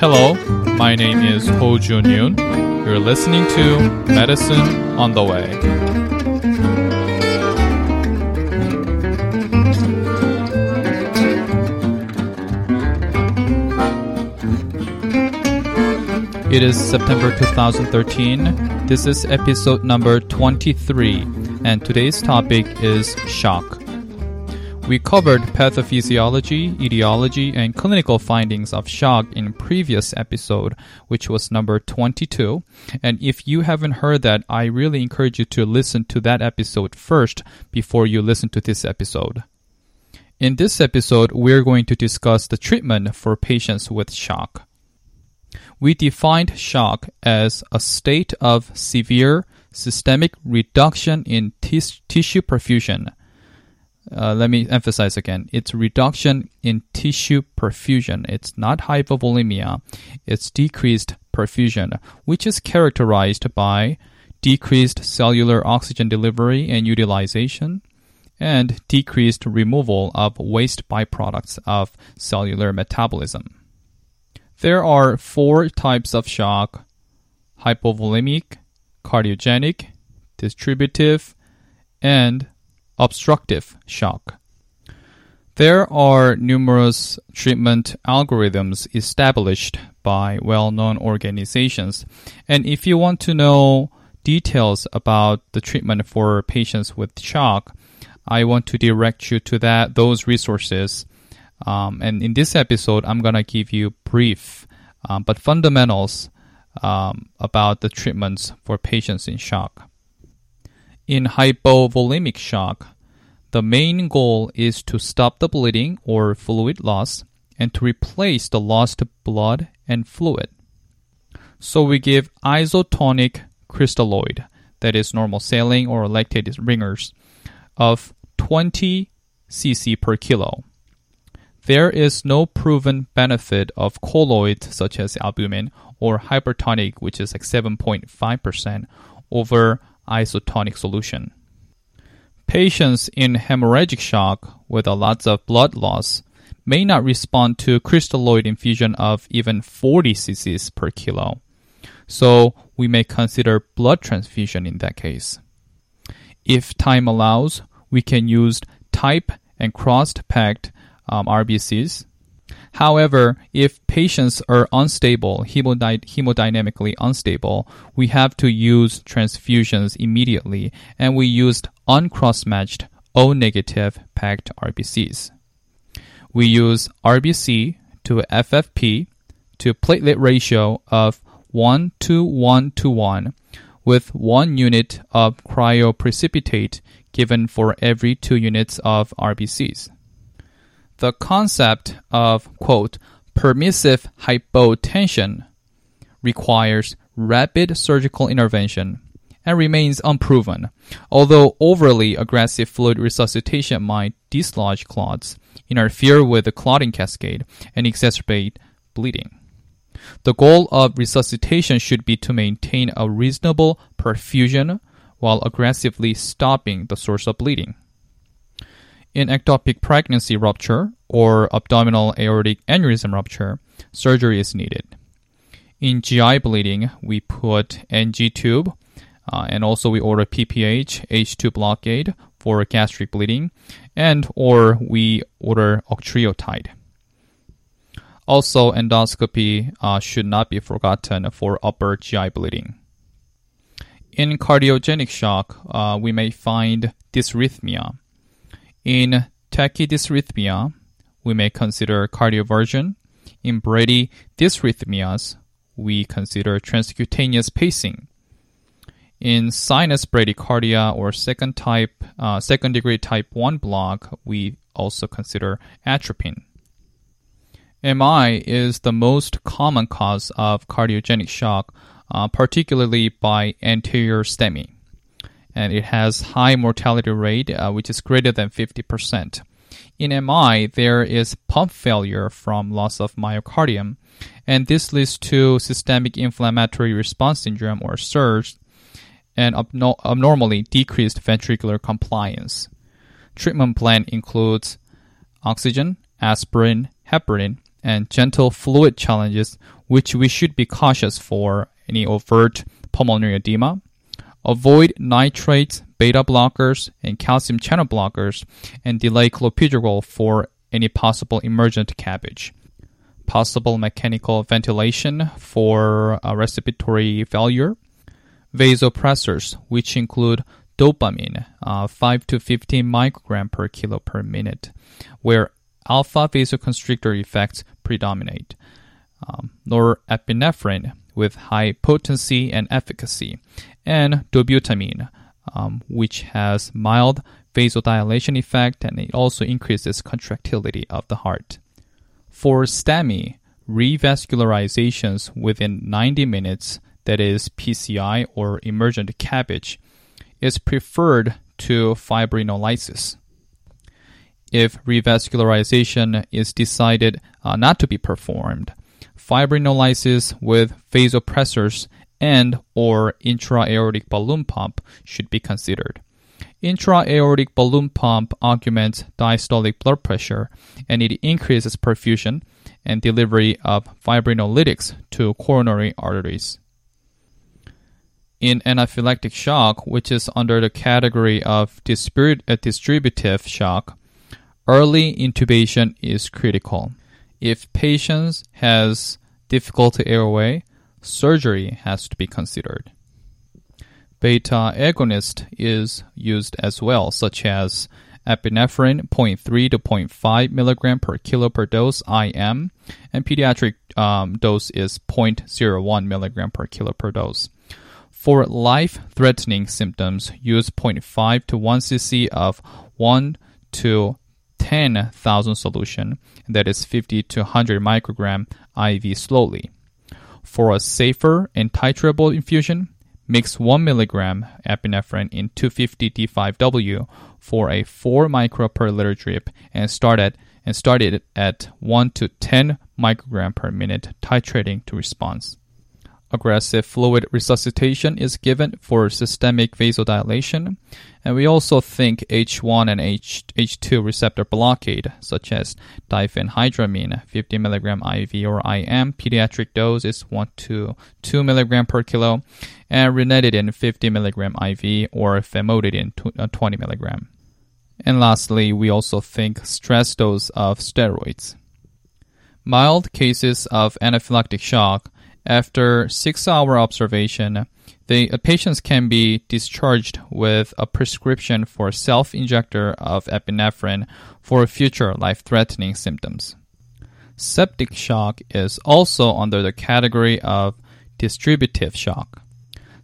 Hello, my name is Ho Jun Yoon. You're listening to Medicine on the Way. It is September 2013. This is episode number 23, and today's topic is shock. We covered pathophysiology, etiology, and clinical findings of shock in previous episode, which was number 22. And if you haven't heard that, I really encourage you to listen to that episode first before you listen to this episode. In this episode, we're going to discuss the treatment for patients with shock. We defined shock as a state of severe systemic reduction in tis- tissue perfusion. Uh, let me emphasize again. It's reduction in tissue perfusion. It's not hypovolemia. It's decreased perfusion, which is characterized by decreased cellular oxygen delivery and utilization, and decreased removal of waste byproducts of cellular metabolism. There are four types of shock hypovolemic, cardiogenic, distributive, and obstructive shock. There are numerous treatment algorithms established by well known organizations. And if you want to know details about the treatment for patients with shock, I want to direct you to that those resources um, and in this episode, I'm going to give you brief um, but fundamentals um, about the treatments for patients in shock. In hypovolemic shock, the main goal is to stop the bleeding or fluid loss and to replace the lost blood and fluid. So we give isotonic crystalloid, that is normal saline or lactate ringers, of 20 cc per kilo there is no proven benefit of colloids such as albumin or hypertonic, which is like 7.5%, over isotonic solution. Patients in hemorrhagic shock with a lot of blood loss may not respond to crystalloid infusion of even 40 cc's per kilo. So we may consider blood transfusion in that case. If time allows, we can use type and crossed packed um, RBCs. However, if patients are unstable, hemody- hemodynamically unstable, we have to use transfusions immediately, and we used uncross-matched O negative packed RBCs. We use RBC to FFP to platelet ratio of 1 to 1 to 1 with 1 unit of cryoprecipitate given for every 2 units of RBCs the concept of, quote, permissive hypotension requires rapid surgical intervention and remains unproven, although overly aggressive fluid resuscitation might dislodge clots, interfere with the clotting cascade, and exacerbate bleeding. The goal of resuscitation should be to maintain a reasonable perfusion while aggressively stopping the source of bleeding. In ectopic pregnancy rupture or abdominal aortic aneurysm rupture, surgery is needed. In GI bleeding, we put NG tube uh, and also we order PPH, H2 blockade for gastric bleeding, and or we order octreotide. Also, endoscopy uh, should not be forgotten for upper GI bleeding. In cardiogenic shock, uh, we may find dysrhythmia. In tachydysrhythmia, we may consider cardioversion. In Brady dysrhythmias, we consider transcutaneous pacing. In sinus bradycardia or second type, uh, second degree type 1 block, we also consider atropine. MI is the most common cause of cardiogenic shock, uh, particularly by anterior STEMI and it has high mortality rate, uh, which is greater than 50%. In MI, there is pump failure from loss of myocardium, and this leads to systemic inflammatory response syndrome or SIRS. and abno- abnormally decreased ventricular compliance. Treatment plan includes oxygen, aspirin, heparin, and gentle fluid challenges, which we should be cautious for any overt pulmonary edema. Avoid nitrates, beta blockers, and calcium channel blockers, and delay clopidogrel for any possible emergent CABG. Possible mechanical ventilation for respiratory failure. Vasopressors, which include dopamine, uh, 5 to 15 microgram per kilo per minute, where alpha vasoconstrictor effects predominate. Um, norepinephrine with high potency and efficacy, and dobutamine, um, which has mild vasodilation effect and it also increases contractility of the heart. For STEMI, revascularizations within 90 minutes, that is PCI or emergent CABG, is preferred to fibrinolysis. If revascularization is decided uh, not to be performed, fibrinolysis with vasopressors and or intra-aortic balloon pump should be considered. Intra-aortic balloon pump augments diastolic blood pressure and it increases perfusion and delivery of fibrinolytics to coronary arteries. In anaphylactic shock, which is under the category of uh, distributive shock, early intubation is critical. If patient has difficulty airway, surgery has to be considered. Beta agonist is used as well, such as epinephrine 0.3 to 0.5 milligram per kilo per dose IM, and pediatric um, dose is 0.01 milligram per kilo per dose. For life-threatening symptoms, use 0.5 to 1 cc of 1 to 10,000 solution, that is 50 to 100 microgram IV slowly. For a safer and titrable infusion, mix 1 milligram epinephrine in 250 D5W for a 4 micro per liter drip and start at and start it at 1 to 10 microgram per minute, titrating to response. Aggressive fluid resuscitation is given for systemic vasodilation, and we also think H1 and H, H2 receptor blockade, such as diphenhydramine, 50 mg IV or IM. Pediatric dose is 1 to 2 mg per kilo, and ranitidine, 50 mg IV or famotidine, 20 uh, mg. And lastly, we also think stress dose of steroids. Mild cases of anaphylactic shock after six hour observation, the uh, patients can be discharged with a prescription for self injector of epinephrine for future life threatening symptoms. Septic shock is also under the category of distributive shock.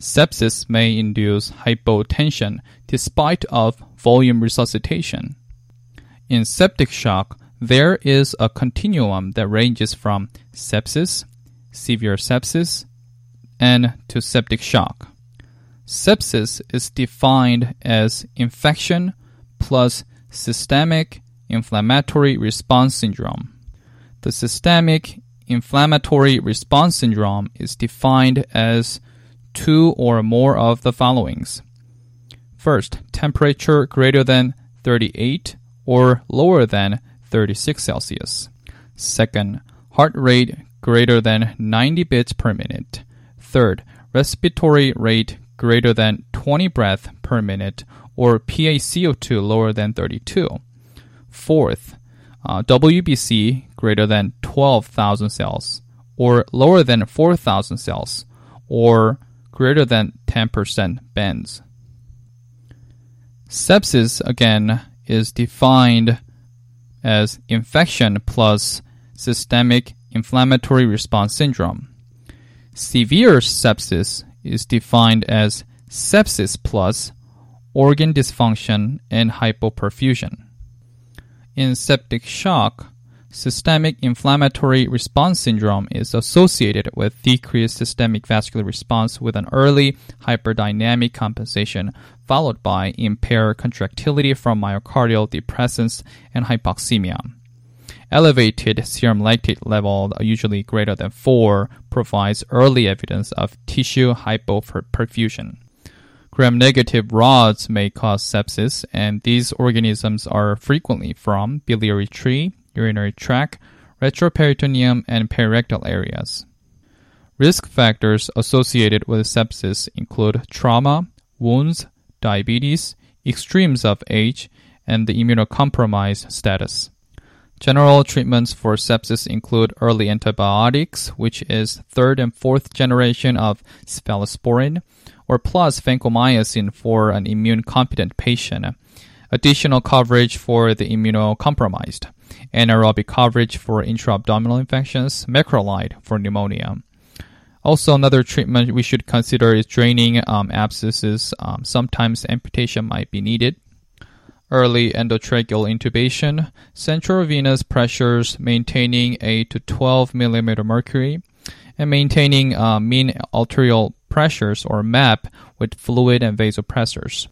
Sepsis may induce hypotension despite of volume resuscitation. In septic shock, there is a continuum that ranges from sepsis severe sepsis, and to septic shock. Sepsis is defined as infection plus systemic inflammatory response syndrome. The systemic inflammatory response syndrome is defined as two or more of the followings. First, temperature greater than 38 or lower than 36 Celsius. Second, heart rate greater than 90 beats per minute. Third, respiratory rate greater than 20 breaths per minute or PaCO2 lower than 32. Fourth, uh, WBC greater than 12,000 cells or lower than 4,000 cells or greater than 10% bands. Sepsis, again, is defined as infection plus systemic inflammatory response syndrome. Severe sepsis is defined as sepsis plus organ dysfunction and hypoperfusion. In septic shock, systemic inflammatory response syndrome is associated with decreased systemic vascular response with an early hyperdynamic compensation followed by impaired contractility from myocardial depressants and hypoxemia. Elevated serum lactate level, usually greater than 4, provides early evidence of tissue hypoperfusion. Gram-negative rods may cause sepsis, and these organisms are frequently from biliary tree, urinary tract, retroperitoneum, and perirectal areas. Risk factors associated with sepsis include trauma, wounds, diabetes, extremes of age, and the immunocompromised status. General treatments for sepsis include early antibiotics, which is third and fourth generation of cephalosporin, or plus vancomycin for an immune competent patient, additional coverage for the immunocompromised, anaerobic coverage for intra-abdominal infections, macrolide for pneumonia. Also, another treatment we should consider is draining um, abscesses. Um, sometimes amputation might be needed. Early endotracheal intubation, central venous pressures maintaining 8 to 12 millimeter mercury, and maintaining uh, mean arterial pressures or MAP with fluid and vasopressors,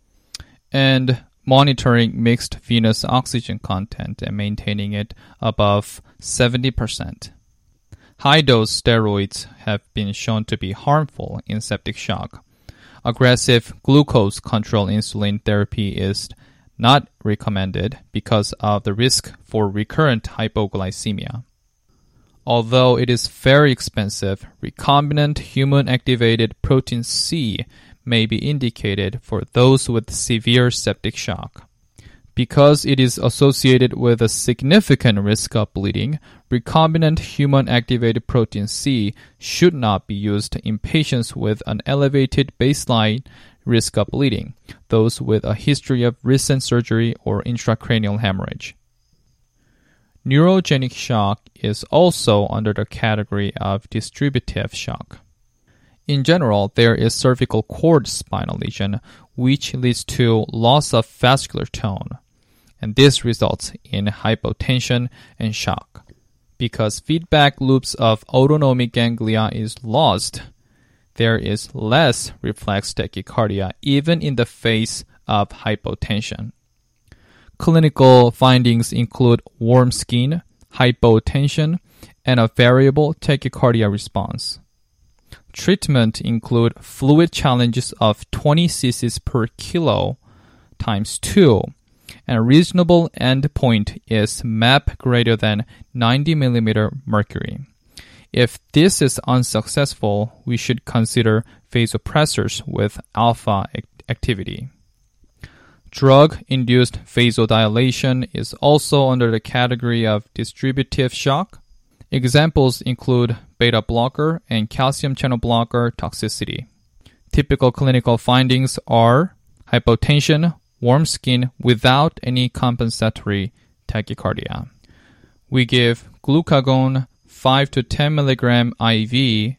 and monitoring mixed venous oxygen content and maintaining it above 70%. High dose steroids have been shown to be harmful in septic shock. Aggressive glucose control insulin therapy is not recommended because of the risk for recurrent hypoglycemia. Although it is very expensive, recombinant human activated protein C may be indicated for those with severe septic shock. Because it is associated with a significant risk of bleeding, recombinant human activated protein C should not be used in patients with an elevated baseline risk of bleeding, those with a history of recent surgery or intracranial hemorrhage. Neurogenic shock is also under the category of distributive shock. In general, there is cervical cord spinal lesion, which leads to loss of vascular tone, and this results in hypotension and shock. Because feedback loops of autonomic ganglia is lost, there is less reflex tachycardia even in the face of hypotension. Clinical findings include warm skin, hypotension, and a variable tachycardia response. Treatment include fluid challenges of 20 cc per kilo times 2 and a reasonable endpoint is MAP greater than 90 mm mercury. If this is unsuccessful, we should consider vasopressors with alpha activity. Drug induced vasodilation is also under the category of distributive shock. Examples include beta blocker and calcium channel blocker toxicity. Typical clinical findings are hypotension, warm skin without any compensatory tachycardia. We give glucagon 5 to 10 milligram IV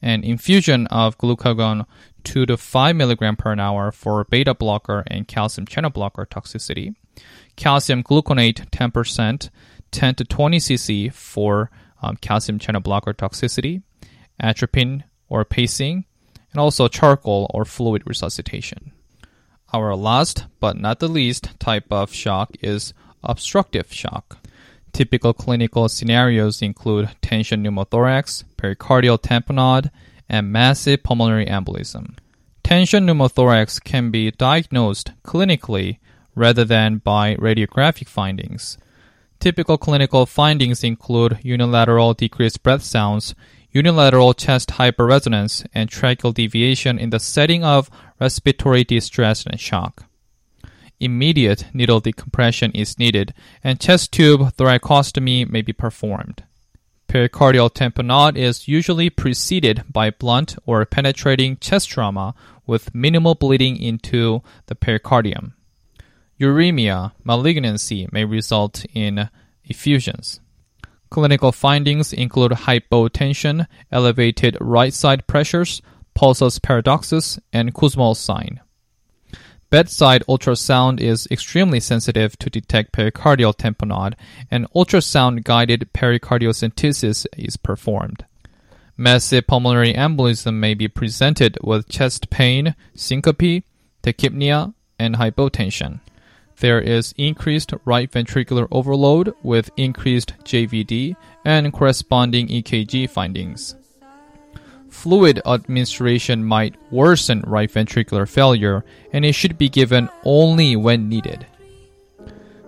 and infusion of glucagon 2 to 5 milligram per hour for beta blocker and calcium channel blocker toxicity. Calcium gluconate 10%, 10 to 20 cc for um, calcium channel blocker toxicity. Atropine or pacing, and also charcoal or fluid resuscitation. Our last but not the least type of shock is obstructive shock. Typical clinical scenarios include tension pneumothorax, pericardial tamponade, and massive pulmonary embolism. Tension pneumothorax can be diagnosed clinically rather than by radiographic findings. Typical clinical findings include unilateral decreased breath sounds, unilateral chest hyperresonance, and tracheal deviation in the setting of respiratory distress and shock. Immediate needle decompression is needed, and chest tube thoracostomy may be performed. Pericardial tamponade is usually preceded by blunt or penetrating chest trauma with minimal bleeding into the pericardium. Uremia, malignancy may result in effusions. Clinical findings include hypotension, elevated right side pressures, pulsus paradoxus, and Kussmaul's sign. Bedside ultrasound is extremely sensitive to detect pericardial tamponade, and ultrasound guided pericardiocentesis is performed. Massive pulmonary embolism may be presented with chest pain, syncope, tachypnea, and hypotension. There is increased right ventricular overload with increased JVD and corresponding EKG findings. Fluid administration might worsen right ventricular failure and it should be given only when needed.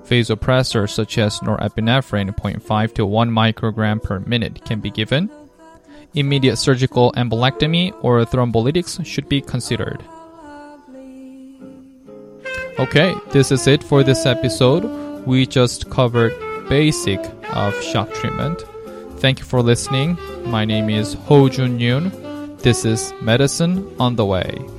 Vasopressors such as norepinephrine 0.5 to 1 microgram per minute can be given. Immediate surgical embolectomy or thrombolytics should be considered. Okay, this is it for this episode. We just covered basic of shock treatment. Thank you for listening. My name is Ho Jun Yoon. This is Medicine on the Way.